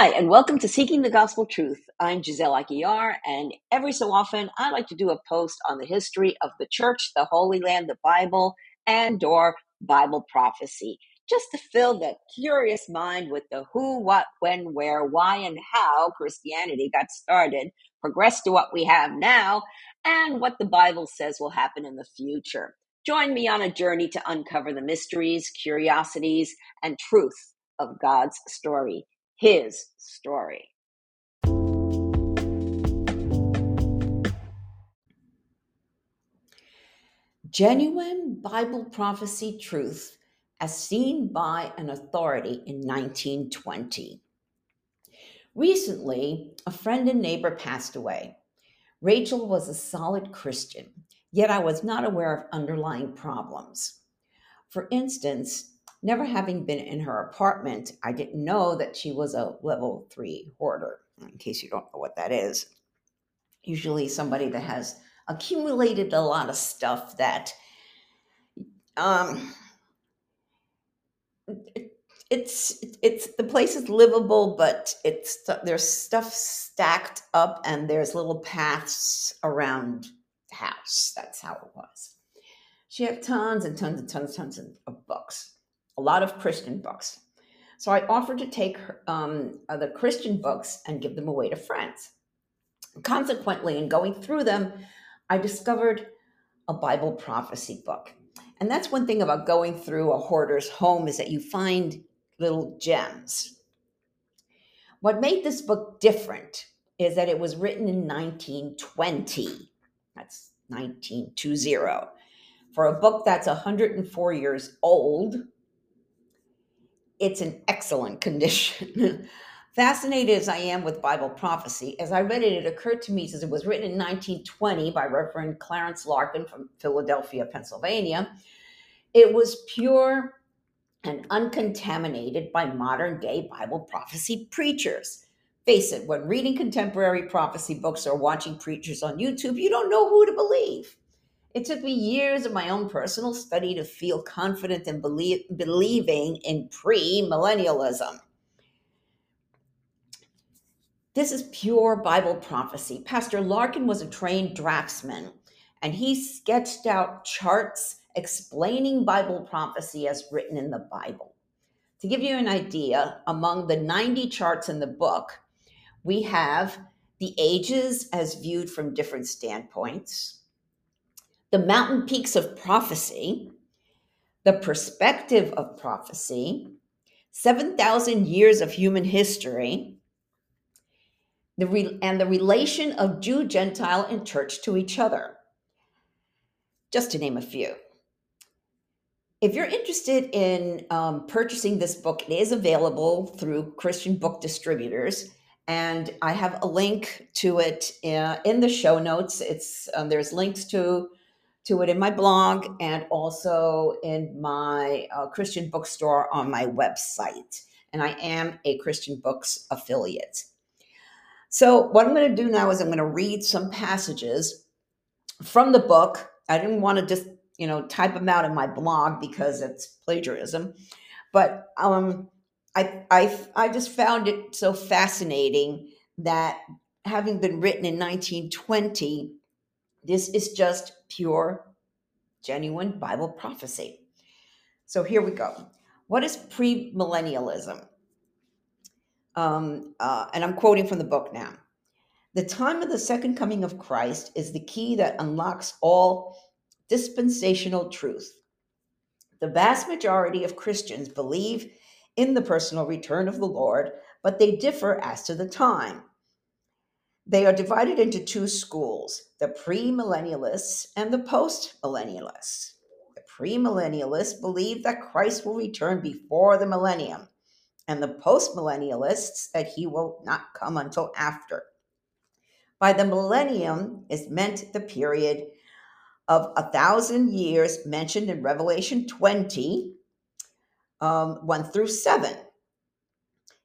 Hi, and welcome to Seeking the Gospel Truth. I'm Giselle Aguiar, and every so often I like to do a post on the history of the church, the Holy Land, the Bible, and or Bible prophecy, just to fill the curious mind with the who, what, when, where, why, and how Christianity got started, progressed to what we have now, and what the Bible says will happen in the future. Join me on a journey to uncover the mysteries, curiosities, and truth of God's story his story. Genuine Bible prophecy truth as seen by an authority in 1920. Recently, a friend and neighbor passed away. Rachael was a solid Christian, yet I was not aware of underlying problems. For instance, Never having been in her apartment, I didn't know that she was a level three hoarder, in case you don't know what that is. Usually, somebody that has accumulated a lot of stuff that um, it's it's the place is livable, but it's there's stuff stacked up, and there's little paths around the house. That's how it was. She had tons and tons and tons and tons of books a lot of Christian books. So I offered to take um, the Christian books and give them away to friends. Consequently, in going through them, I discovered a Bible prophecy book. And that's one thing about going through a hoarder's home is that you find little gems. What made this book different is that it was written in 1920. That's 1920. For a book that's 104 years old, it's in excellent condition. Fascinated as I am with Bible prophecy, as I read it, it occurred to me since it was written in 1920 by Reverend Clarence Larkin from Philadelphia, Pennsylvania, it was pure and uncontaminated by modern day Bible prophecy preachers. Face it, when reading contemporary prophecy books or watching preachers on YouTube, you don't know who to believe. It took me years of my own personal study to feel confident in believing in premillennialism. This is pure Bible prophecy. Pastor Larkin was a trained draftsman, and he sketched out charts explaining Bible prophecy as written in the Bible. To give you an idea, among the 90 charts in the book, we have the ages as viewed from different standpoints the mountain peaks of prophecy, the perspective of prophecy, 7,000 years of human history, the re- and the relation of Jew, Gentile, and church to each other, just to name a few. If you're interested in um, purchasing this book, it is available through Christian book distributors. And I have a link to it uh, in the show notes. It's um, there's links to to it in my blog and also in my uh, Christian bookstore on my website. And I am a Christian Books affiliate. So, what I'm going to do now is I'm going to read some passages from the book. I didn't want to just, you know, type them out in my blog because it's plagiarism. But um, I, I, I just found it so fascinating that having been written in 1920, this is just pure, genuine Bible prophecy. So here we go. What is premillennialism? Um, uh, and I'm quoting from the book now. The time of the second coming of Christ is the key that unlocks all dispensational truth. The vast majority of Christians believe in the personal return of the Lord, but they differ as to the time. They are divided into two schools the premillennialists and the postmillennialists. The premillennialists believe that Christ will return before the millennium, and the postmillennialists that he will not come until after. By the millennium is meant the period of a thousand years mentioned in Revelation 20, um, 1 through 7.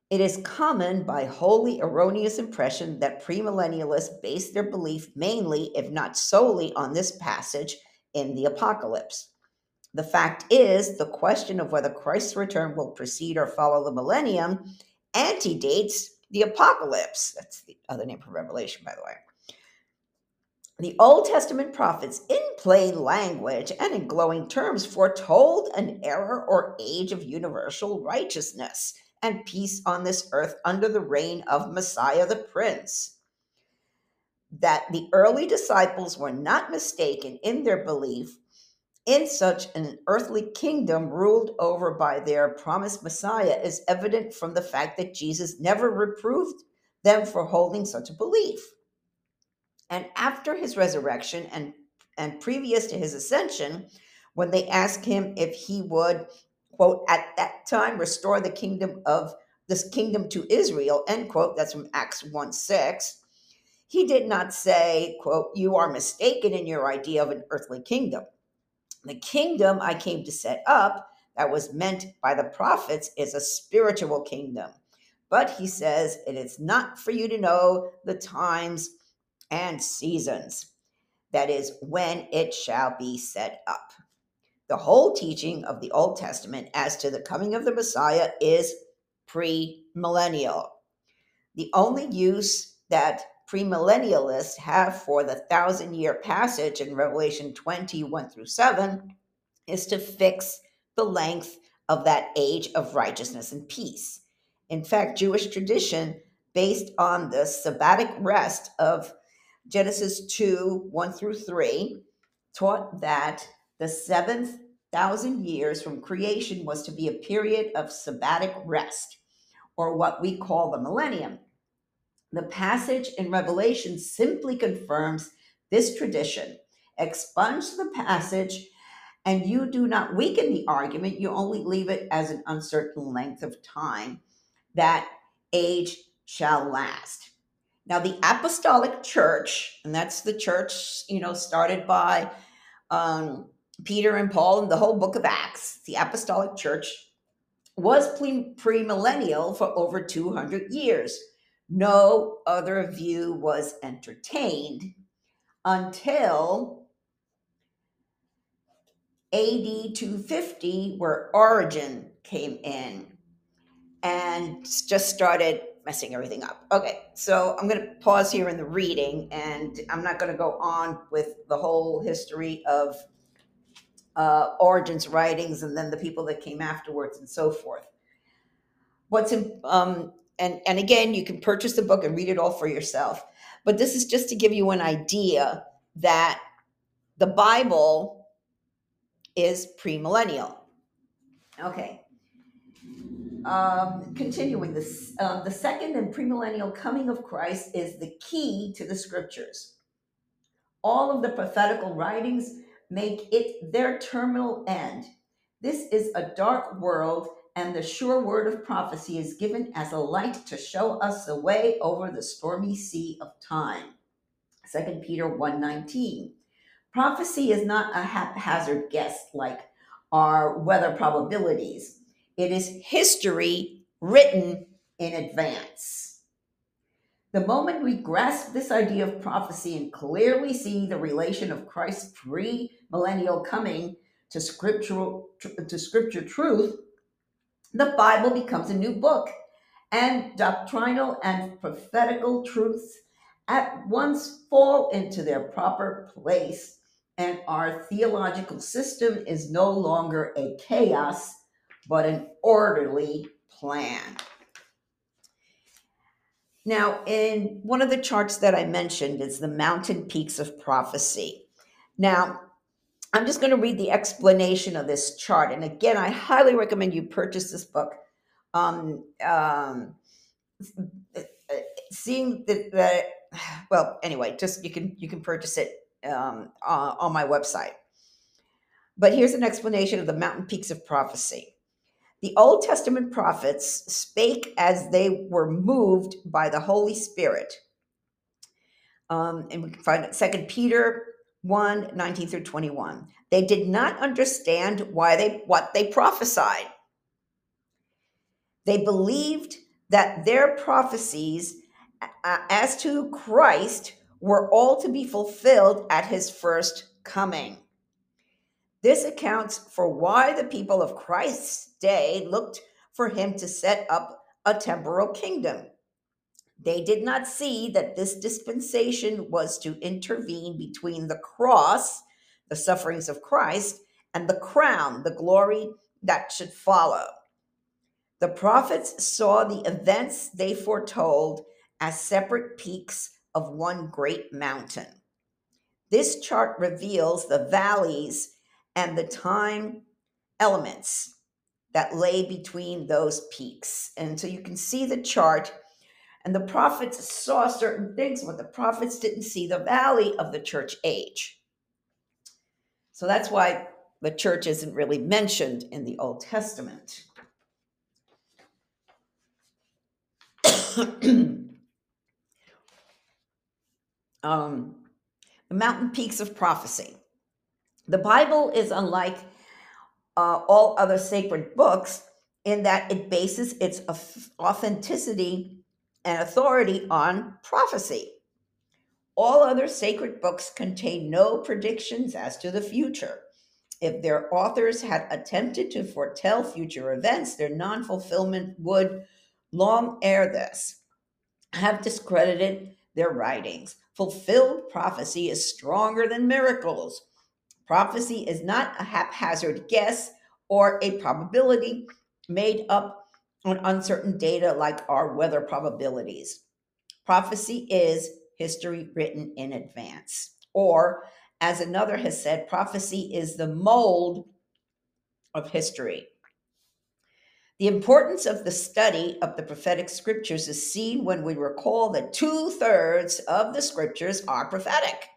It is common by wholly erroneous impression that premillennialists base their belief mainly, if not solely, on this passage in the Apocalypse. The fact is, the question of whether Christ's return will precede or follow the millennium antedates the apocalypse. That's the other name for Revelation, by the way. The Old Testament prophets, in plain language and in glowing terms, foretold an era or age of universal righteousness and peace on this earth under the reign of Messiah the Prince. That the early disciples were not mistaken in their belief in such an earthly kingdom ruled over by their promised Messiah is evident from the fact that Jesus never reproved them for holding such a belief. And after his resurrection and, and previous to his ascension, when they asked him if he would, quote, at that time restore the kingdom of this kingdom to Israel, end quote, that's from Acts 1 6, he did not say, quote, you are mistaken in your idea of an earthly kingdom. The kingdom I came to set up, that was meant by the prophets, is a spiritual kingdom. But he says, it is not for you to know the times and seasons. That is, when it shall be set up. The whole teaching of the Old Testament as to the coming of the Messiah is premillennial. The only use that premillennialists have for the thousand year passage in Revelation 21 through 7 is to fix the length of that age of righteousness and peace. In fact, Jewish tradition, based on the sabbatic rest of Genesis 2 1 through 3, taught that the seventh thousand years from creation was to be a period of sabbatic rest, or what we call the millennium. The passage in Revelation simply confirms this tradition. Expunge the passage, and you do not weaken the argument, you only leave it as an uncertain length of time. That age shall last. Now, the Apostolic Church, and that's the church, you know, started by um, Peter and Paul and the whole book of Acts, the Apostolic Church was premillennial for over 200 years no other view was entertained until AD 250, where Origen came in and just started messing everything up. Okay, so I'm going to pause here in the reading and I'm not going to go on with the whole history of uh, writings and then the people that came afterwards and so forth. What's in, um, and and again you can purchase the book and read it all for yourself but this is just to give you an idea that the bible is premillennial. Okay. Um, continuing this uh, the second and premillennial coming of christ is the key to the scriptures. All of the prophetical writings make it their terminal end this is a dark world and the sure word of prophecy is given as a light to show us the way over the stormy sea of time. 2 Peter 1:19. Prophecy is not a haphazard guess like our weather probabilities. It is history written in advance. The moment we grasp this idea of prophecy and clearly see the relation of Christ's pre-millennial coming to scriptural to scripture truth, the Bible becomes a new book, and doctrinal and prophetical truths at once fall into their proper place, and our theological system is no longer a chaos, but an orderly plan. Now, in one of the charts that I mentioned is the mountain peaks of prophecy. Now, I'm just going to read the explanation of this chart. And again, I highly recommend you purchase this book. Um, um, seeing that, well, anyway, just you can you can purchase it um, uh, on my website. But here's an explanation of the mountain peaks of prophecy. The Old Testament prophets spake as they were moved by the Holy Spirit. Um, and we can find it Second Peter 1 19 through 21. They did not understand why they what they prophesied. They believed that their prophecies as to Christ were all to be fulfilled at his first coming. This accounts for why the people of Christ's day looked for him to set up a temporal kingdom. They did not see that this dispensation was to intervene between the cross, the sufferings of Christ, and the crown, the glory that should follow. The prophets saw the events they foretold as separate peaks of one great mountain. This chart reveals the valleys and the time elements that lay between those peaks. And so you can see the chart, and the prophets saw certain things, but the prophets didn't see the valley of the church age. So that's why the church isn't really mentioned in the Old Testament. um, the mountain peaks of prophecy. The Bible is unlike uh, all other sacred books in that it bases its authenticity and authority on prophecy. All other sacred books contain no predictions as to the future. If their authors had attempted to foretell future events, their non fulfillment would, long ere this, have discredited their writings. Fulfilled prophecy is stronger than miracles. Prophecy is not a haphazard guess or a probability made up on uncertain data like our weather probabilities. Prophecy is history written in advance. Or, as another has said, prophecy is the mold of history. The importance of the study of the prophetic scriptures is seen when we recall that two thirds of the scriptures are prophetic,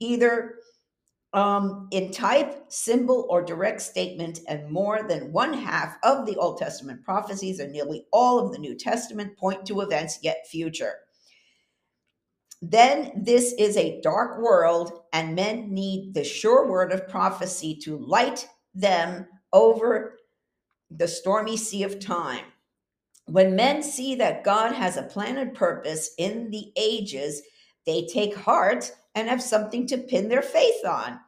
either um, in type, symbol, or direct statement, and more than one half of the Old Testament prophecies and nearly all of the New Testament point to events yet future. Then this is a dark world, and men need the sure word of prophecy to light them over the stormy sea of time. When men see that God has a plan and purpose in the ages, they take heart and have something to pin their faith on.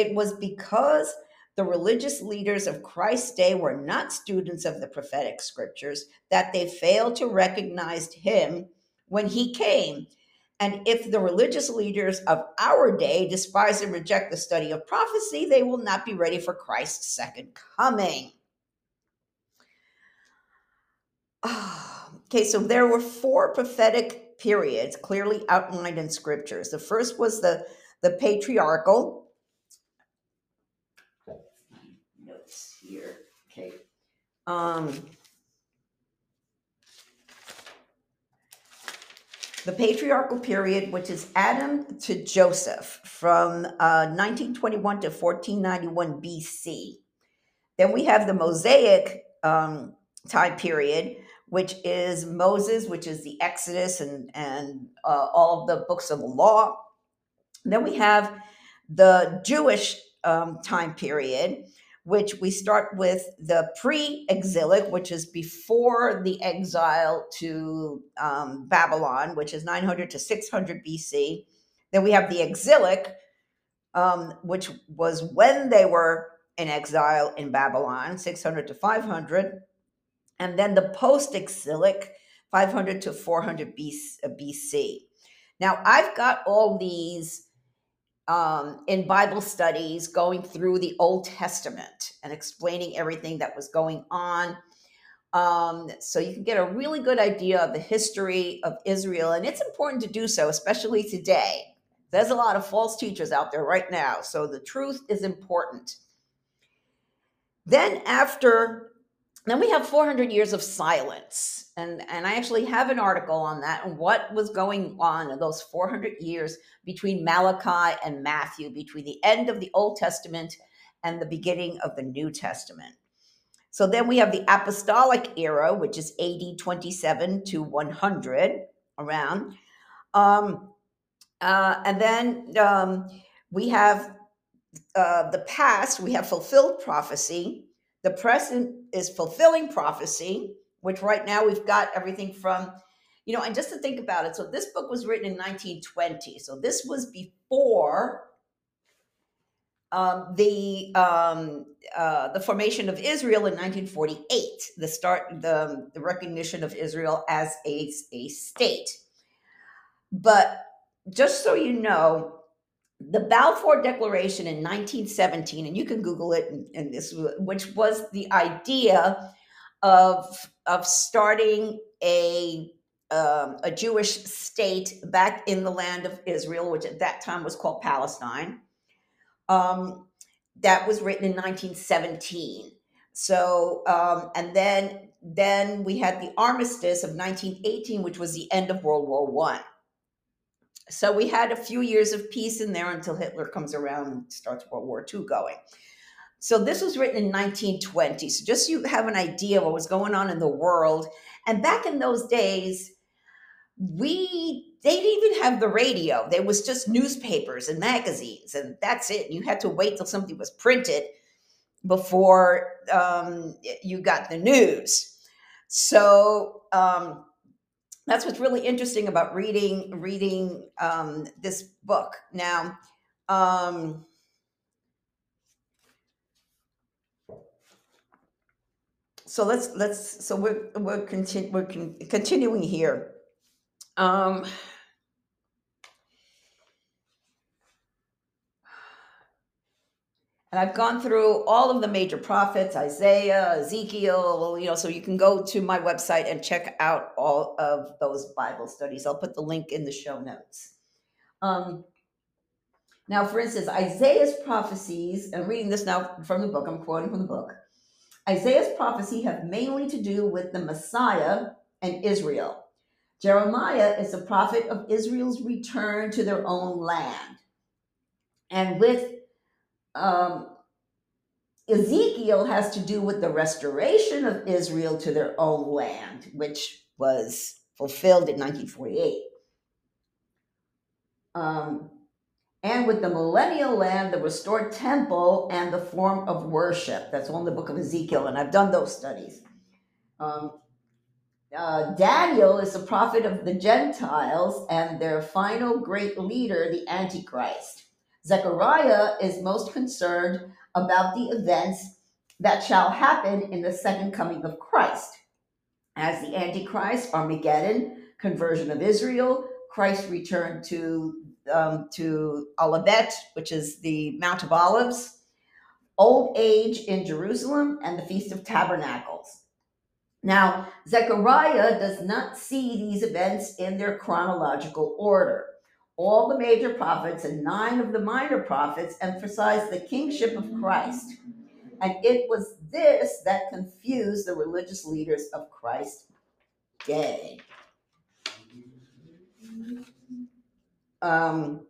It was because the religious leaders of Christ's day were not students of the prophetic scriptures that they failed to recognize him when he came. And if the religious leaders of our day despise and reject the study of prophecy, they will not be ready for Christ's second coming. okay, so there were four prophetic periods clearly outlined in scriptures. The first was the, the patriarchal. Notes here. Okay. Um, the patriarchal period, which is Adam to Joseph from uh, 1921 to 1491 BC. Then we have the Mosaic um, time period, which is Moses, which is the Exodus and and uh, all of the books of the law. And then we have the Jewish um, time period, which we start with the pre-exilic, which is before the exile to um, Babylon, which is 900 to 600 BC. Then we have the exilic, um, which was when they were in exile in Babylon, 600 to 500 and then the post exilic 500 to 400 BC. Uh, now, I've got all these um, in Bible studies going through the Old Testament and explaining everything that was going on. Um, so you can get a really good idea of the history of Israel. And it's important to do so, especially today. There's a lot of false teachers out there right now. So the truth is important. Then, after then we have 400 years of silence. And and i actually have an article on that and what was going on in those 400 years between malachi and matthew between the end of the old testament and the beginning of the new testament. So then we have the apostolic era which is ad 27 to 100 around. Um, uh, and then um, we have uh, the past we have fulfilled prophecy the present is fulfilling prophecy, which right now we've got everything from, you know, and just to think about it. So this book was written in 1920. So this was before um, the um, uh, the formation of Israel in 1948, the start, the, the recognition of Israel as a, a state. But just so you know, the Balfour Declaration in 1917, and you can Google it, and, and this, which was the idea of of starting a um, a Jewish state back in the land of Israel, which at that time was called Palestine. Um, that was written in 1917. So, um, and then then we had the armistice of 1918, which was the end of World War One. So we had a few years of peace in there until Hitler comes around and starts World War II going. So this was written in 1920. So just so you have an idea of what was going on in the world. And back in those days, we they didn't even have the radio. There was just newspapers and magazines, and that's it. You had to wait till something was printed before um, you got the news. So um, that's what's really interesting about reading reading um, this book. Now, um, so let's let's so we're we're, continu- we're con- continuing here. Um, and I've gone through all of the major prophets, Isaiah, Ezekiel, you know, so you can go to my website and check out all of those Bible studies. I'll put the link in the show notes. Um, now, for instance, Isaiah's prophecies, and reading this now from the book, I'm quoting from the book. Isaiah's prophecy have mainly to do with the Messiah and Israel. Jeremiah is a prophet of Israel's return to their own land. And with um, Ezekiel has to do with the restoration of Israel to their own land, which was fulfilled in 1948. Um, and with the millennial land, the restored temple, and the form of worship. That's all in the book of Ezekiel, and I've done those studies. Um, uh, Daniel is a prophet of the Gentiles and their final great leader, the Antichrist. Zechariah is most concerned about the events that shall happen in the second coming of Christ. As the Antichrist, Armageddon, conversion of Israel, Christ returned to um, to Olivet, which is the Mount of Olives, old age in Jerusalem, and the Feast of Tabernacles. Now, Zechariah does not see these events in their chronological order. All the major prophets and nine of the minor prophets emphasized the kingship of Christ. And it was this that confused the religious leaders of Christ's day. Um,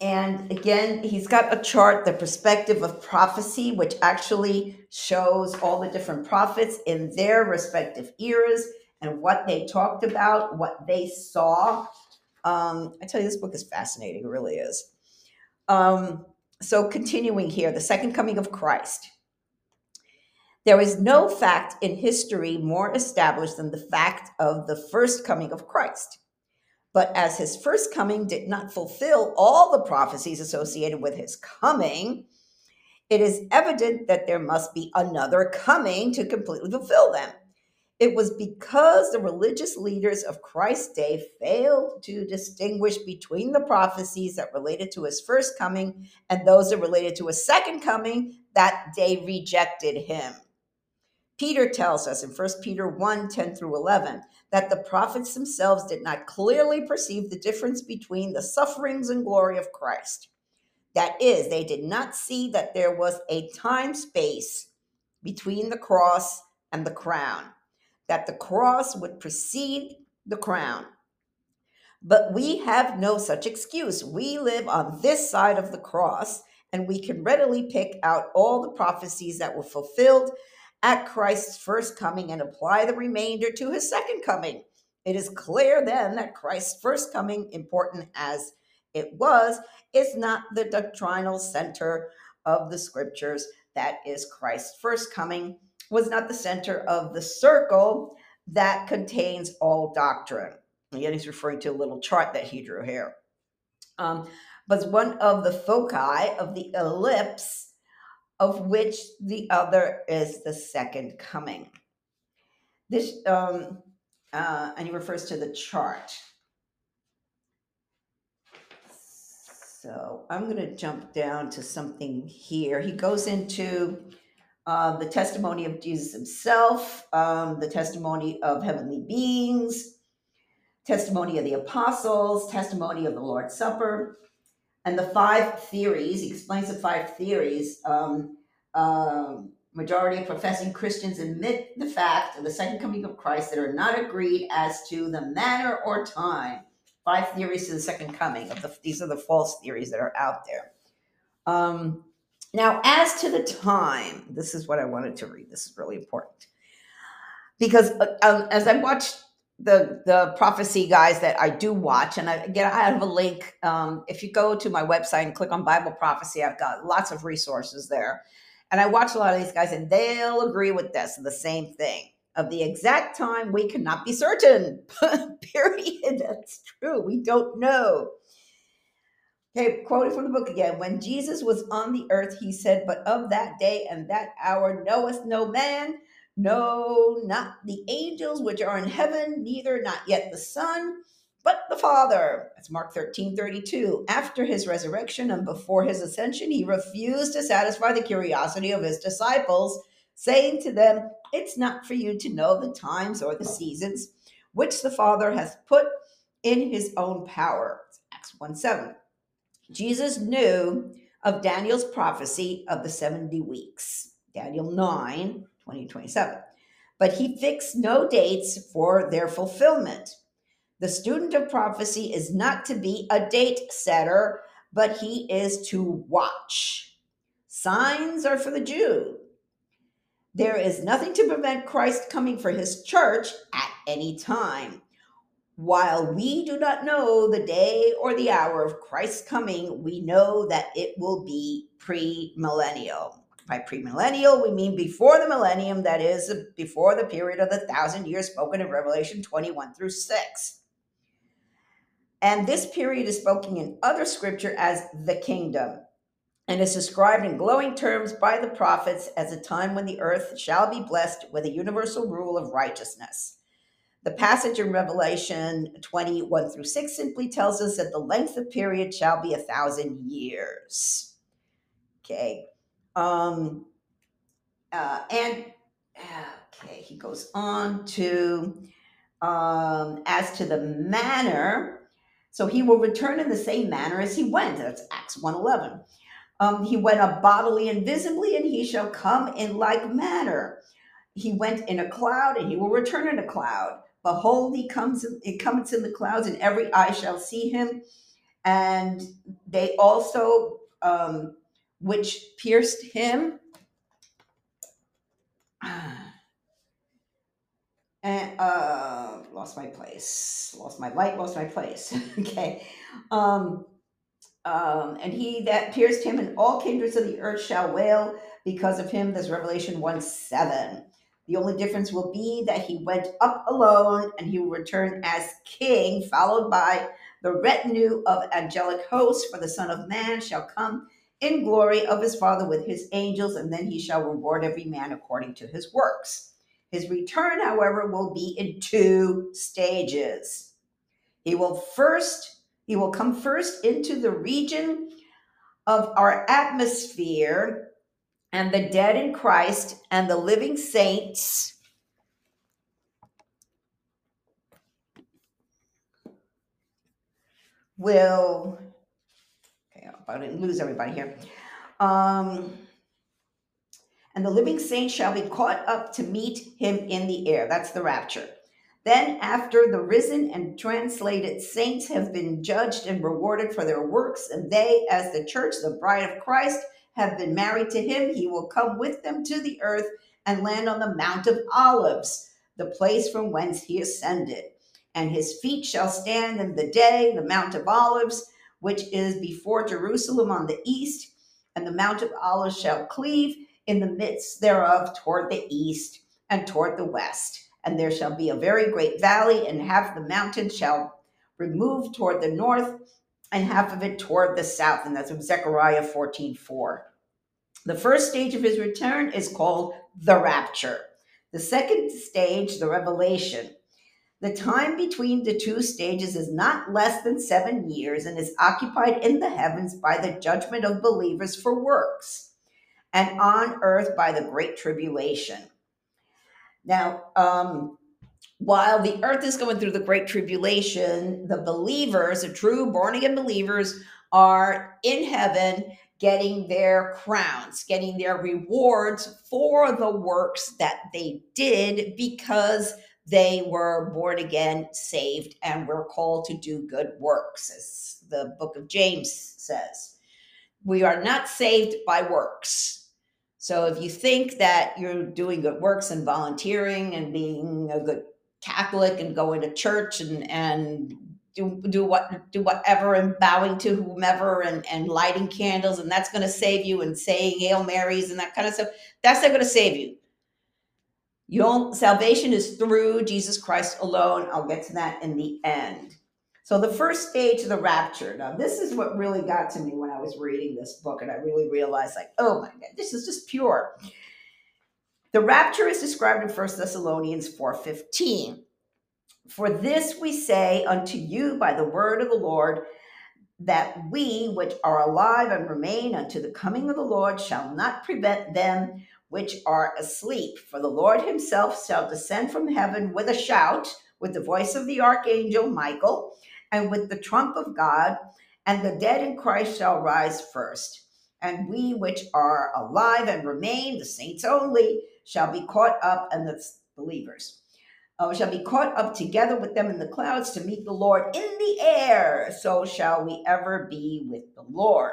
and again, he's got a chart, the perspective of prophecy, which actually shows all the different prophets in their respective eras and what they talked about, what they saw. Um, I tell you, this book is fascinating, it really is. Um, so, continuing here, the second coming of Christ. There is no fact in history more established than the fact of the first coming of Christ. But as his first coming did not fulfill all the prophecies associated with his coming, it is evident that there must be another coming to completely fulfill them. It was because the religious leaders of Christ's day failed to distinguish between the prophecies that related to his first coming and those that related to his second coming that they rejected him. Peter tells us in 1 Peter 1 10 through 11 that the prophets themselves did not clearly perceive the difference between the sufferings and glory of Christ. That is, they did not see that there was a time space between the cross and the crown, that the cross would precede the crown. But we have no such excuse. We live on this side of the cross, and we can readily pick out all the prophecies that were fulfilled at Christ's first coming and apply the remainder to his second coming. It is clear then that Christ's first coming, important as it was, is not the doctrinal center of the scriptures. That is, Christ's first coming was not the center of the circle that contains all doctrine. Again, he's referring to a little chart that he drew here. Um, was one of the foci of the ellipse, of which the other is the second coming. This, um, uh, and he refers to the chart. So I'm going to jump down to something here. He goes into uh, the testimony of Jesus himself, um, the testimony of heavenly beings, testimony of the apostles, testimony of the Lord's Supper, and the five theories. He explains the five theories. Um, um, majority of professing Christians admit the fact of the second coming of Christ that are not agreed as to the manner or time. Five theories to the second coming of the these are the false theories that are out there. Um, now, as to the time, this is what I wanted to read. This is really important because uh, um, as I watched the the prophecy guys that I do watch, and I again I have a link. Um, if you go to my website and click on Bible prophecy, I've got lots of resources there, and I watch a lot of these guys, and they'll agree with this, the same thing. Of the exact time, we cannot be certain. Period. That's true. We don't know. Okay, quoted from the book again. When Jesus was on the earth, he said, But of that day and that hour knoweth no man, no, not the angels which are in heaven, neither not yet the Son, but the Father. That's Mark 13 32. After his resurrection and before his ascension, he refused to satisfy the curiosity of his disciples, saying to them, It's not for you to know the times or the seasons which the Father hath put in his own power. Acts 1 7. Jesus knew of Daniel's prophecy of the 70 weeks, Daniel 9 20 27. But he fixed no dates for their fulfillment. The student of prophecy is not to be a date setter, but he is to watch. Signs are for the Jew. There is nothing to prevent Christ coming for his church at any time. While we do not know the day or the hour of Christ's coming, we know that it will be premillennial. By premillennial, we mean before the millennium, that is, before the period of the thousand years spoken in Revelation 21 through 6. And this period is spoken in other scripture as the kingdom and is described in glowing terms by the prophets as a time when the earth shall be blessed with a universal rule of righteousness. The passage in Revelation 21 through 6 simply tells us that the length of period shall be a thousand years. Okay. Um, uh, and okay, he goes on to um, as to the manner. So he will return in the same manner as he went. That's Acts 1:11. Um, he went up bodily and visibly, and he shall come in like manner. He went in a cloud, and he will return in a cloud. Behold, he comes, it comes in the clouds, and every eye shall see him. And they also, um, which pierced him, and uh, lost my place, lost my light, lost my place. okay. Um, um, and he that pierced him and all kindreds of the earth shall wail because of him. That's Revelation 1 7. The only difference will be that he went up alone and he will return as king, followed by the retinue of angelic hosts. For the Son of Man shall come in glory of his Father with his angels, and then he shall reward every man according to his works. His return, however, will be in two stages. He will first he will come first into the region of our atmosphere, and the dead in Christ and the living saints will. Okay, I didn't lose everybody here. Um, and the living saints shall be caught up to meet him in the air. That's the rapture. Then, after the risen and translated saints have been judged and rewarded for their works, and they, as the church, the bride of Christ, have been married to him, he will come with them to the earth and land on the Mount of Olives, the place from whence he ascended. And his feet shall stand in the day, the Mount of Olives, which is before Jerusalem on the east, and the Mount of Olives shall cleave in the midst thereof toward the east and toward the west and there shall be a very great valley, and half the mountain shall remove toward the north, and half of it toward the south. And that's from Zechariah 14 4. The first stage of his return is called the rapture. The second stage, the revelation. The time between the two stages is not less than seven years and is occupied in the heavens by the judgment of believers for works, and on earth by the great tribulation. Now, um, while the earth is going through the great tribulation, the believers, the true born again believers, are in heaven getting their crowns, getting their rewards for the works that they did because they were born again, saved, and were called to do good works, as the book of James says. We are not saved by works. So if you think that you're doing good works and volunteering and being a good Catholic and going to church and, and do do what do whatever and bowing to whomever and, and lighting candles and that's going to save you and saying Hail Marys and that kind of stuff. That's not going to save you. Your salvation is through Jesus Christ alone. I'll get to that in the end. So the first stage of the rapture. Now this is what really got to me when I was reading this book and I really realized like, oh my god, this is just pure. The rapture is described in 1 Thessalonians 4:15. For this we say unto you by the word of the Lord, that we which are alive and remain unto the coming of the Lord shall not prevent them which are asleep. For the Lord himself shall descend from heaven with a shout, with the voice of the archangel Michael, and with the trump of God, and the dead in Christ shall rise first. And we which are alive and remain, the saints only, shall be caught up, and the believers uh, shall be caught up together with them in the clouds to meet the Lord in the air. So shall we ever be with the Lord.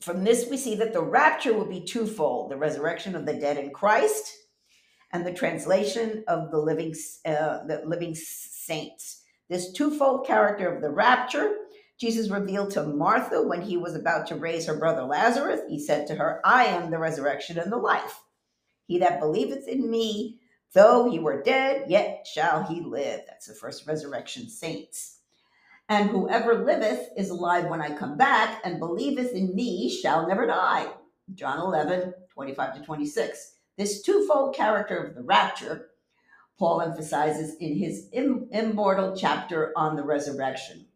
From this, we see that the rapture will be twofold the resurrection of the dead in Christ and the translation of the living, uh, the living saints. This twofold character of the rapture, Jesus revealed to Martha when he was about to raise her brother Lazarus. He said to her, I am the resurrection and the life. He that believeth in me, Though he were dead, yet shall he live. That's the first resurrection saints. And whoever liveth is alive when I come back, and believeth in me shall never die. John 11, 25 to 26. This twofold character of the rapture, Paul emphasizes in his immortal chapter on the resurrection.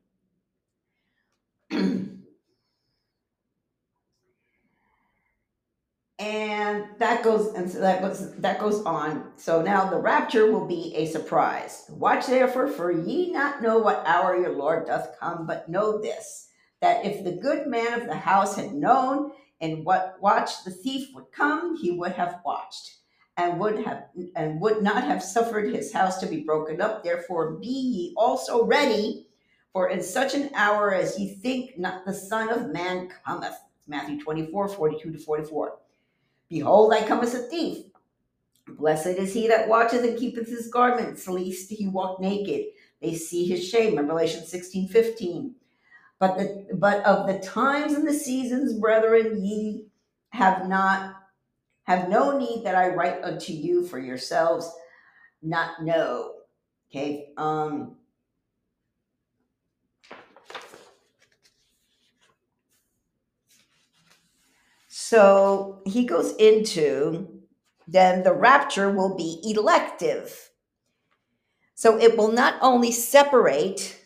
And that goes and so that goes that goes on. So now the rapture will be a surprise. Watch therefore for ye not know what hour your lord doth come but know this that if the good man of the house had known in what watch the thief would come he would have watched and would have and would not have suffered his house to be broken up. Therefore be ye also ready for in such an hour as ye think not the son of man cometh. Matthew 24 42 to 44 Behold, I come as a thief. Blessed is he that watcheth and keepeth his garments, lest he walk naked. They see his shame. Revelation 16, 15. But the but of the times and the seasons, brethren, ye have not have no need that I write unto you for yourselves, not know. Okay. Um So he goes into then the rapture will be elective. So it will not only separate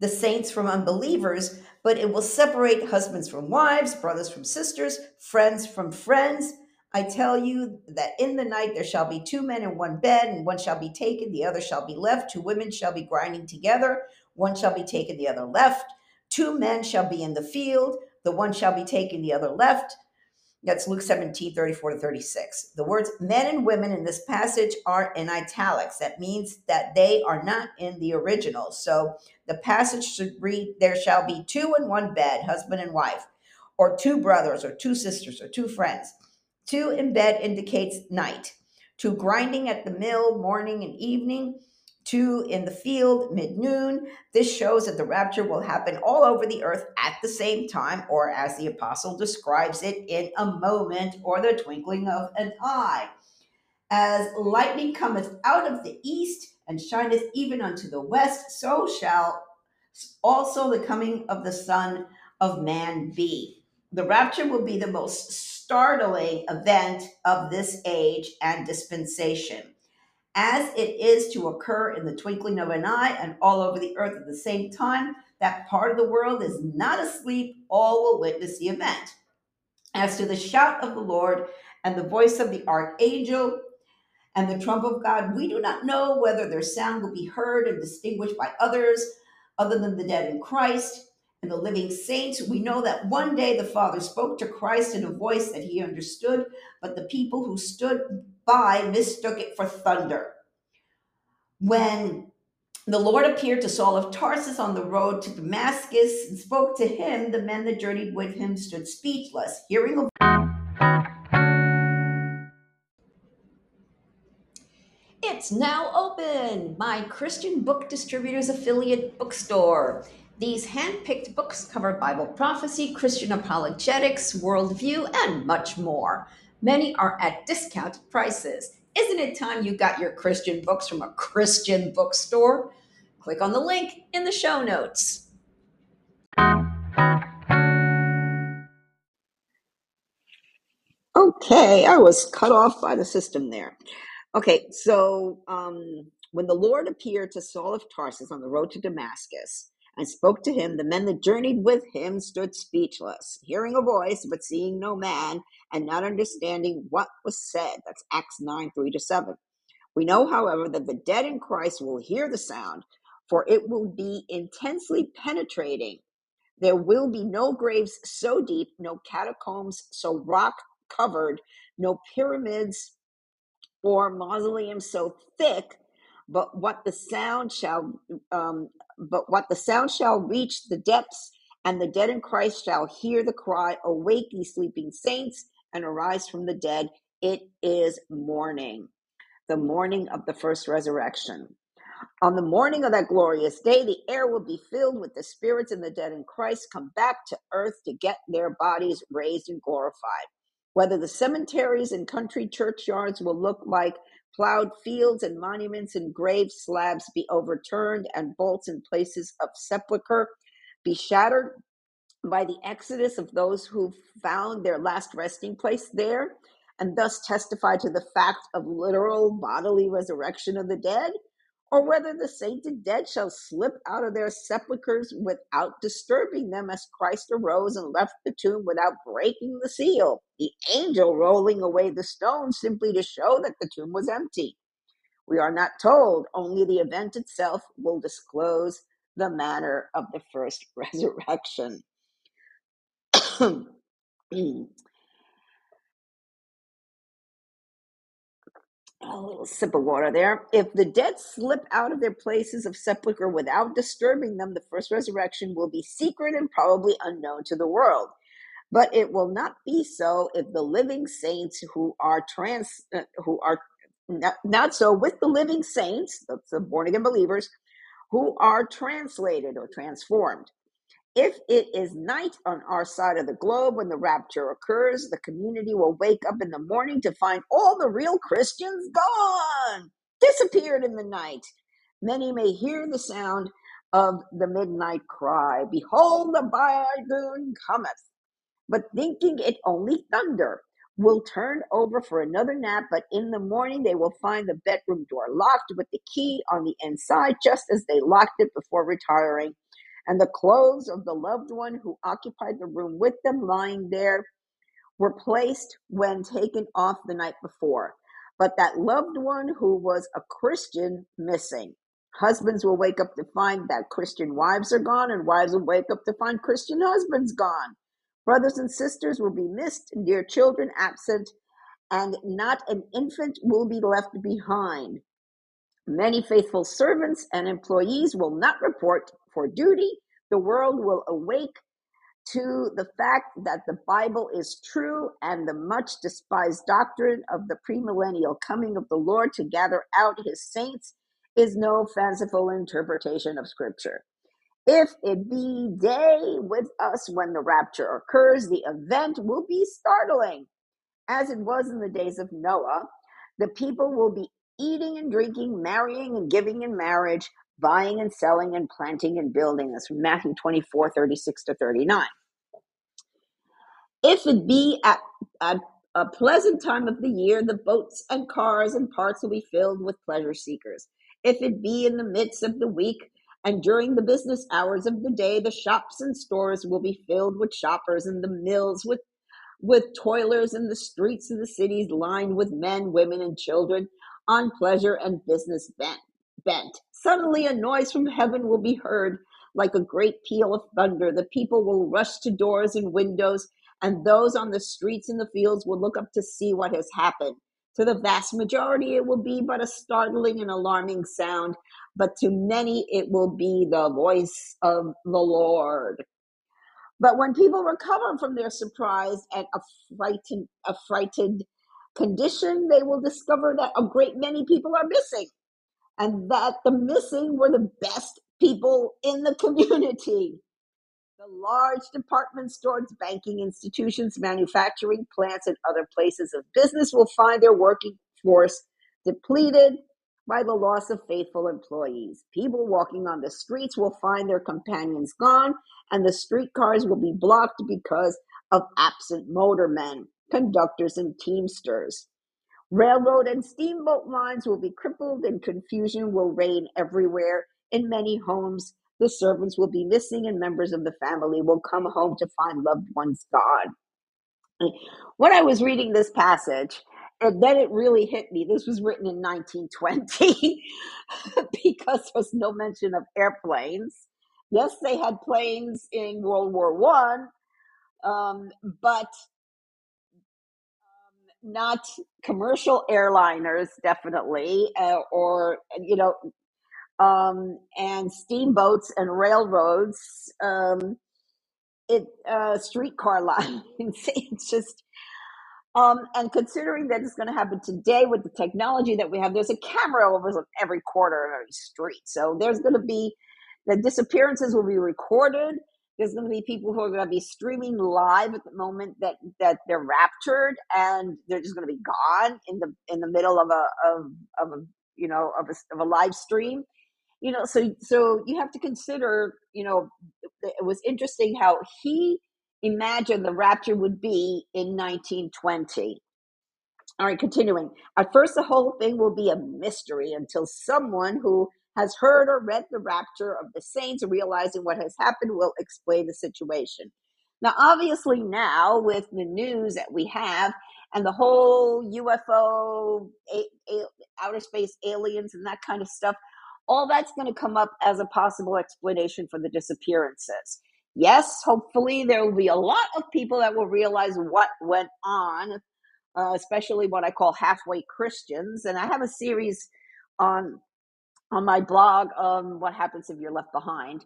the saints from unbelievers, but it will separate husbands from wives, brothers from sisters, friends from friends. I tell you that in the night there shall be two men in one bed, and one shall be taken, the other shall be left. Two women shall be grinding together, one shall be taken, the other left. Two men shall be in the field, the one shall be taken, the other left. That's Luke 17, 34 to 36. The words men and women in this passage are in italics. That means that they are not in the original. So the passage should read, There shall be two in one bed, husband and wife, or two brothers, or two sisters, or two friends. Two in bed indicates night. Two grinding at the mill, morning and evening two in the field mid noon. This shows that the rapture will happen all over the earth at the same time, or as the apostle describes it, in a moment or the twinkling of an eye. As lightning cometh out of the east and shineth even unto the west, so shall also the coming of the Son of Man be. The rapture will be the most startling event of this age and dispensation, as it is to occur in the twinkling of an eye and all over the earth at the same time. That part of the world is not asleep, all will witness the event. As to the shout of the Lord and the voice of the archangel and the trump of God, we do not know whether their sound will be heard and distinguished by others other than the dead in Christ and the living saints. We know that one day the Father spoke to Christ in a voice that he understood, but the people who stood by mistook it for thunder. When the Lord appeared to Saul of Tarsus on the road to Damascus and spoke to him. The men that journeyed with him stood speechless, hearing a It's now open, my Christian Book Distributors affiliate bookstore. These hand-picked books cover Bible prophecy, Christian apologetics, worldview, and much more. Many are at discounted prices. Isn't it time you got your Christian books from a Christian bookstore? Click on the link in the show notes. Okay, I was cut off by the system there. Okay, so um, when the Lord appeared to Saul of Tarsus on the road to Damascus and spoke to him, the men that journeyed with him stood speechless, hearing a voice, but seeing no man, and not understanding what was said. That's Acts 9 3 to 7. We know, however, that the dead in Christ will hear the sound, for it will be intensely penetrating. There will be no graves so deep, no catacombs so rock covered, no pyramids or mausoleums so thick, but what the sound shall, um, but what the sound shall reach the depths, and the dead in Christ shall hear the cry, "Awake, ye sleeping saints, and arise from the dead." It is morning, the morning of the first resurrection. On the morning of that glorious day, the air will be filled with the spirits and the dead in Christ come back to earth to get their bodies raised and glorified. Whether the cemeteries and country churchyards will look like plowed fields and monuments and grave slabs be overturned and bolts in places of sepulchre be shattered by the exodus of those who found their last resting place there and thus testify to the fact of literal bodily resurrection of the dead or whether the sainted dead shall slip out of their sepulchres without disturbing them as Christ arose and left the tomb without breaking the seal, the angel rolling away the stone simply to show that the tomb was empty. We are not told, only the event itself will disclose the manner of the first resurrection. Hmm. A little sip of water there. If the dead slip out of their places of sepulchre without disturbing them, the first resurrection will be secret and probably unknown to the world. But it will not be so if the living saints who are trans, uh, who are not, not so with the living saints, the born again believers, who are translated or transformed. If it is night on our side of the globe when the rapture occurs, the community will wake up in the morning to find all the real Christians gone, disappeared in the night. Many may hear the sound of the midnight cry Behold, the bridegroom cometh. But thinking it only thunder, will turn over for another nap. But in the morning, they will find the bedroom door locked with the key on the inside, just as they locked it before retiring and the clothes of the loved one who occupied the room with them lying there were placed when taken off the night before. But that loved one who was a Christian missing. Husbands will wake up to find that Christian wives are gone, and wives will wake up to find Christian husbands gone. Brothers and sisters will be missed, and dear children absent, and not an infant will be left behind. Many faithful servants and employees will not report for duty. The world will awake to the fact that the Bible is true and the much despised doctrine of the premillennial coming of the Lord to gather out his saints is no fanciful interpretation of Scripture. If it be day with us when the rapture occurs, the event will be startling, as it was in the days of Noah. The people will be eating and drinking, marrying and giving in marriage, buying and selling and planting and building. That's from Matthew 24, 36 to 39. If it be at, at a pleasant time of the year, the boats and cars and parts will be filled with pleasure seekers. If it be in the midst of the week and during the business hours of the day, the shops and stores will be filled with shoppers and the mills with with toilers in the streets of the cities lined with men, women, and children on pleasure and business bent. bent. Suddenly, a noise from heaven will be heard like a great peal of thunder. The people will rush to doors and windows, and those on the streets and the fields will look up to see what has happened. To the vast majority, it will be but a startling and alarming sound, but to many, it will be the voice of the Lord. But when people recover from their surprise and a frightened, condition, they will discover that a great many people are missing and that the missing were the best people in the community. The large department stores, banking institutions, manufacturing plants, and other places of business will find their working force depleted by the loss of faithful employees. People walking on the streets will find their companions gone, and the streetcars will be blocked because of absent motormen, conductors, and teamsters. Railroad and steamboat lines will be crippled, and confusion will reign everywhere. In many homes, the servants will be missing, and members of the family will come home to find loved ones gone. When I was reading this passage, and then it really hit me. This was written in 1920 because there's no mention of airplanes. Yes, they had planes in World War One, um, but not commercial airliners, definitely, uh, or you know, um, and steamboats and railroads. Um, it uh, streetcar lines. it's just um, and considering that it's going to happen today with the technology that we have, there's a camera over every corner of every street. So there's going to be the disappearances will be recorded. There's going to be people who are going to be streaming live at the moment that that they're raptured, and they're just going to be gone in the in the middle of a of of a you know of a, of a live stream. You know, so so you have to consider. You know, it was interesting how he imagined the rapture would be in 1920. All right, continuing. At first, the whole thing will be a mystery until someone who has heard or read the rapture of the saints, realizing what has happened, will explain the situation. Now, obviously, now with the news that we have and the whole UFO, a- a- outer space aliens, and that kind of stuff, all that's going to come up as a possible explanation for the disappearances yes, hopefully there will be a lot of people that will realize what went on, uh, especially what I call halfway Christians. And I have a series on on my blog on what happens if you're left behind.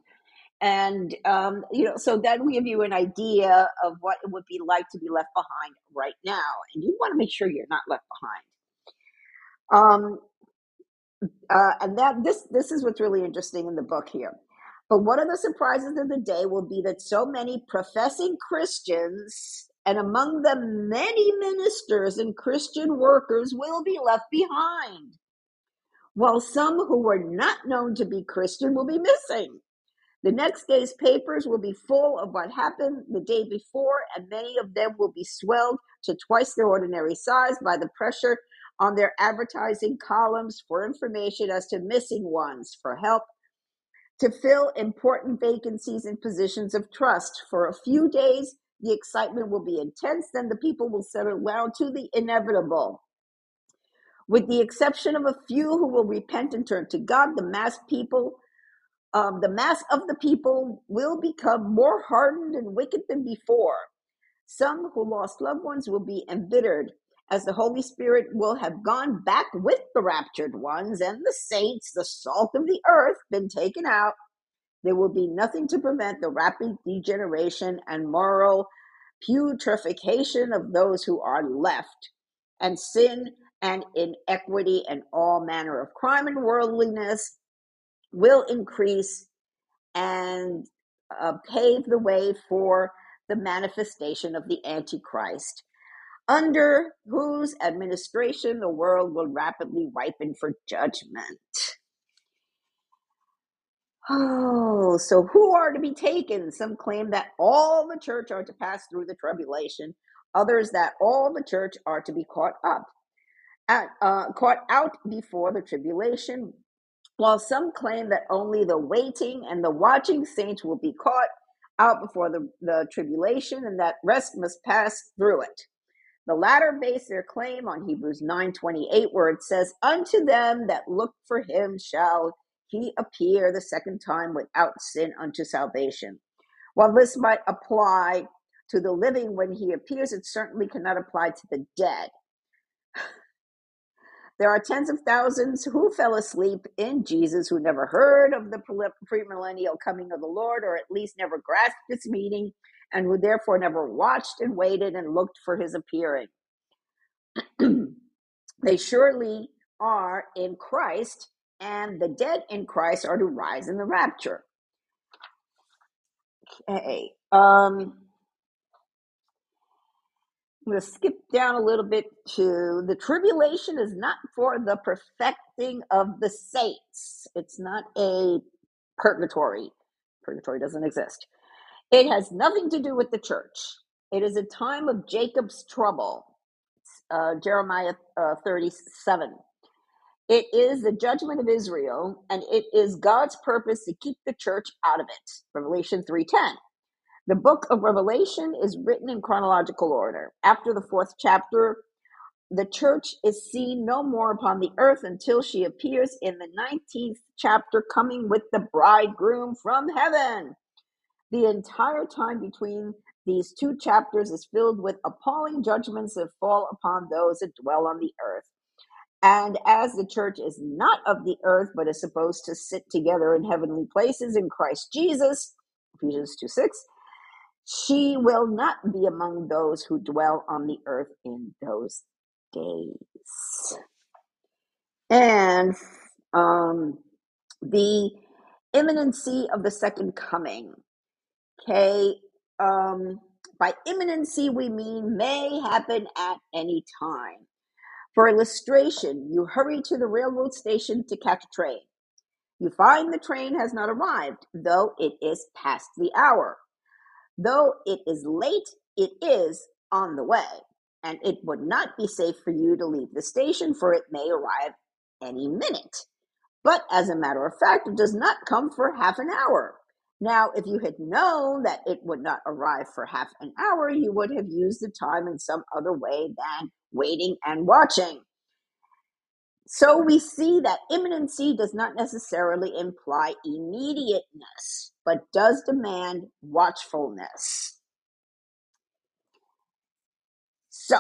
And um, you know, so that will give you an idea of what it would be like to be left behind right now. And you want to make sure you're not left behind. Um, uh, and that this this is what's really interesting in the book here. But one of the surprises of the day will be that so many professing Christians, and among them many ministers and Christian workers, will be left behind, while some who were not known to be Christian will be missing. The next day's papers will be full of what happened the day before, and many of them will be swelled to twice their ordinary size by the pressure on their advertising columns for information as to missing ones, for help to fill important vacancies in positions of trust. For a few days, the excitement will be intense, then the people will settle down to the inevitable. With the exception of a few who will repent and turn to God, the mass people, um, the mass of the people will become more hardened and wicked than before. Some who lost loved ones will be embittered, as the Holy Spirit will have gone back with the raptured ones and the saints, the salt of the earth, been taken out. There will be nothing to prevent the rapid degeneration and moral putrefaction of those who are left, and sin and inequity and all manner of crime and worldliness will increase and uh, pave the way for the manifestation of the Antichrist, under whose administration the world will rapidly ripen for judgment. Oh, so who are to be taken? Some claim that all the church are to pass through the tribulation, others that all the church are to be caught up, at, uh, caught out before the tribulation, while some claim that only the waiting and the watching saints will be caught out before the, the tribulation and that rest must pass through it. The latter base their claim on Hebrews 9:28 where it says unto them that look for him shall he appear the second time without sin unto salvation. While this might apply to the living when he appears, it certainly cannot apply to the dead. There are tens of thousands who fell asleep in Jesus who never heard of the premillennial coming of the Lord, or at least never grasped its meaning, and who therefore never watched and waited and looked for his appearing. they surely are in Christ, and the dead in Christ are to rise in the rapture. Okay. Um, I'm going to skip down a little bit to the tribulation is not for the perfecting of the saints. It's not a purgatory. Purgatory doesn't exist. It has nothing to do with the church. It is a time of Jacob's trouble. Uh, Jeremiah uh, 37. It is the judgment of Israel, and it is God's purpose to keep the church out of it. Revelation 3:10. The book of Revelation is written in chronological order. After the fourth chapter, the church is seen no more upon the earth until she appears in the 19th chapter, coming with the bridegroom from heaven. The entire time between these two chapters is filled with appalling judgments that fall upon those that dwell on the earth. And as the church is not of the earth, but is supposed to sit together in heavenly places in Christ Jesus, Ephesians 2 6, she will not be among those who dwell on the earth in those days. And um, the imminency of the second coming. Okay. Um, by imminency, we mean may happen at any time. For illustration, you hurry to the railroad station to catch a train. You find the train has not arrived, though it is past the hour. Though it is late, it is on the way, and it would not be safe for you to leave the station, for it may arrive any minute. But as a matter of fact, it does not come for half an hour. Now, if you had known that it would not arrive for half an hour, you would have used the time in some other way than waiting and watching. So we see that imminency does not necessarily imply immediateness, but does demand watchfulness. So,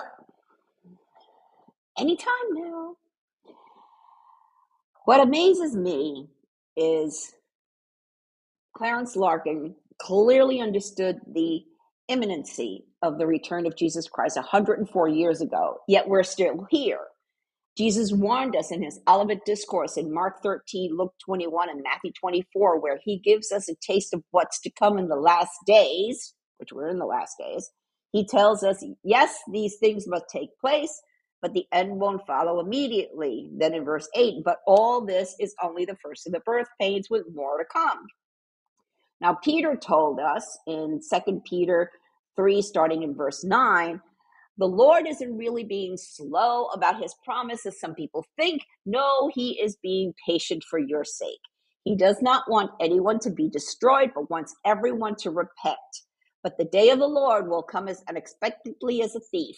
anytime now. What amazes me is Clarence Larkin clearly understood the imminency of the return of Jesus Christ 104 years ago, yet we're still here. Jesus warned us in his Olivet Discourse in Mark 13, Luke 21, and Matthew 24, where he gives us a taste of what's to come in the last days, which we're in the last days. He tells us, yes, these things must take place, but the end won't follow immediately. Then in verse 8, but all this is only the first of the birth pains with more to come. Now, Peter told us in 2 Peter 3, starting in verse 9, the Lord isn't really being slow about his promise, as some people think. No, he is being patient for your sake. He does not want anyone to be destroyed, but wants everyone to repent. But the day of the Lord will come as unexpectedly as a thief.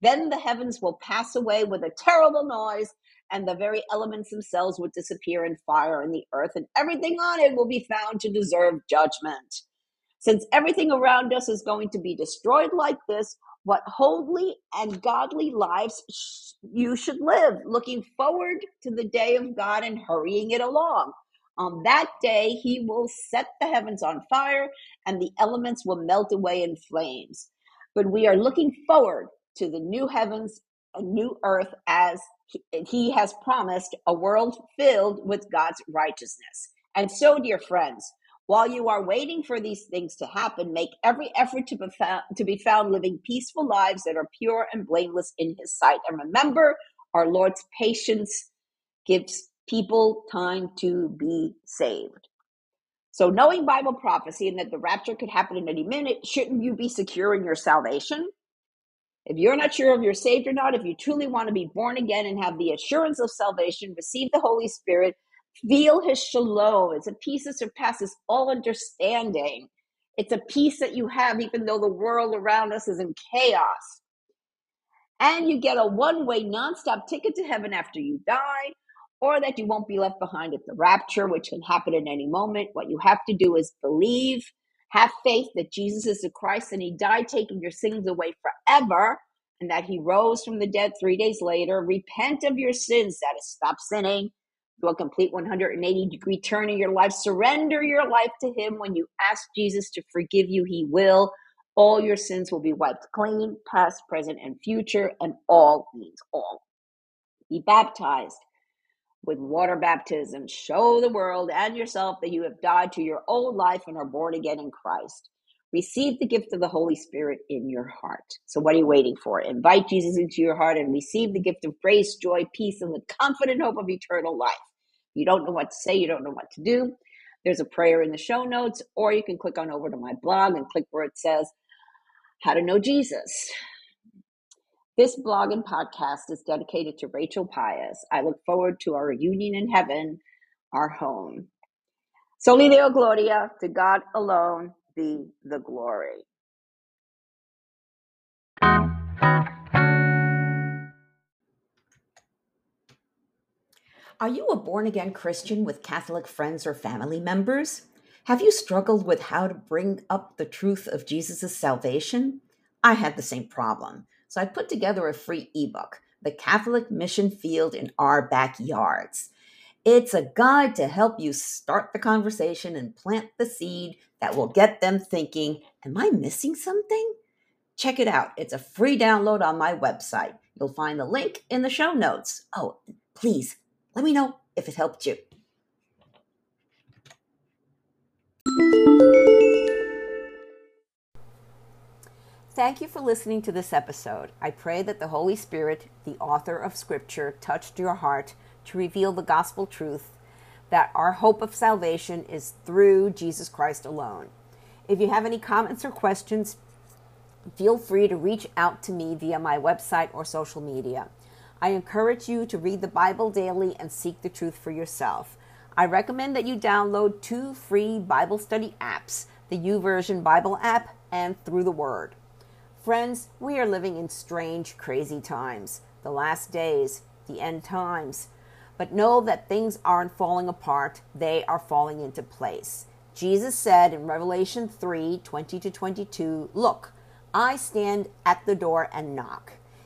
Then the heavens will pass away with a terrible noise, and the very elements themselves will disappear in fire, and the earth and everything on it will be found to deserve judgment. Since everything around us is going to be destroyed like this, what holy and godly lives sh- you should live, looking forward to the day of God and hurrying it along. On that day, he will set the heavens on fire and the elements will melt away in flames. But we are looking forward to the new heavens, a new earth, as he has promised, a world filled with God's righteousness. And so, dear friends, while you are waiting for these things to happen, make every effort to be, found, to be found living peaceful lives that are pure and blameless in His sight. And remember, our Lord's patience gives people time to be saved. So, knowing Bible prophecy and that the rapture could happen in any minute, shouldn't you be secure in your salvation? If you're not sure if you're saved or not, if you truly want to be born again and have the assurance of salvation, receive the Holy Spirit, feel His shalom. It's a peace that surpasses all understanding. It's a peace that you have even though the world around us is in chaos. And you get a one way, nonstop ticket to heaven after you die or that you won't be left behind at the rapture, which can happen at any moment. What you have to do is believe, have faith that Jesus is the Christ and he died taking your sins away forever, and that he rose from the dead three days later. Repent of your sins, that is, stop sinning. Do a complete 180 degree turn in your life. Surrender your life to him. When you ask Jesus to forgive you, he will. All your sins will be wiped clean, past, present, and future, and all means all. Be baptized with water baptism. Show the world and yourself that you have died to your old life and are born again in Christ. Receive the gift of the Holy Spirit in your heart. So, what are you waiting for? Invite Jesus into your heart and receive the gift of grace, joy, peace, and the confident hope of eternal life. You don't know what to say, you don't know what to do. There's a prayer in the show notes, or you can click on over to my blog and click where it says How to Know Jesus. This blog and podcast is dedicated to Rachael Pius. I look forward to our reunion in heaven, our home. Soli Deo Gloria, to God alone be the glory. Are you a born again Christian with Catholic friends or family members? Have you struggled with how to bring up the truth of Jesus' salvation? I had the same problem. So I put together a free ebook, The Catholic Mission Field in Our Backyards. It's a guide to help you start the conversation and plant the seed that will get them thinking, Am I missing something? Check it out. It's a free download on my website. You'll find the link in the show notes. Oh, please let me know if it helped you. Thank you for listening to this episode. I pray that the Holy Spirit, the author of Scripture, touched your heart to reveal the gospel truth that our hope of salvation is through Jesus Christ alone. If you have any comments or questions, feel free to reach out to me via my website or social media. I encourage you to read the Bible daily and seek the truth for yourself. I recommend that you download two free Bible study apps the YouVersion Bible app and Through the Word. Friends, we are living in strange, crazy times, the last days, the end times. But know that things aren't falling apart, they are falling into place. Jesus said in Revelation 3 20 to 22, Look, I stand at the door and knock.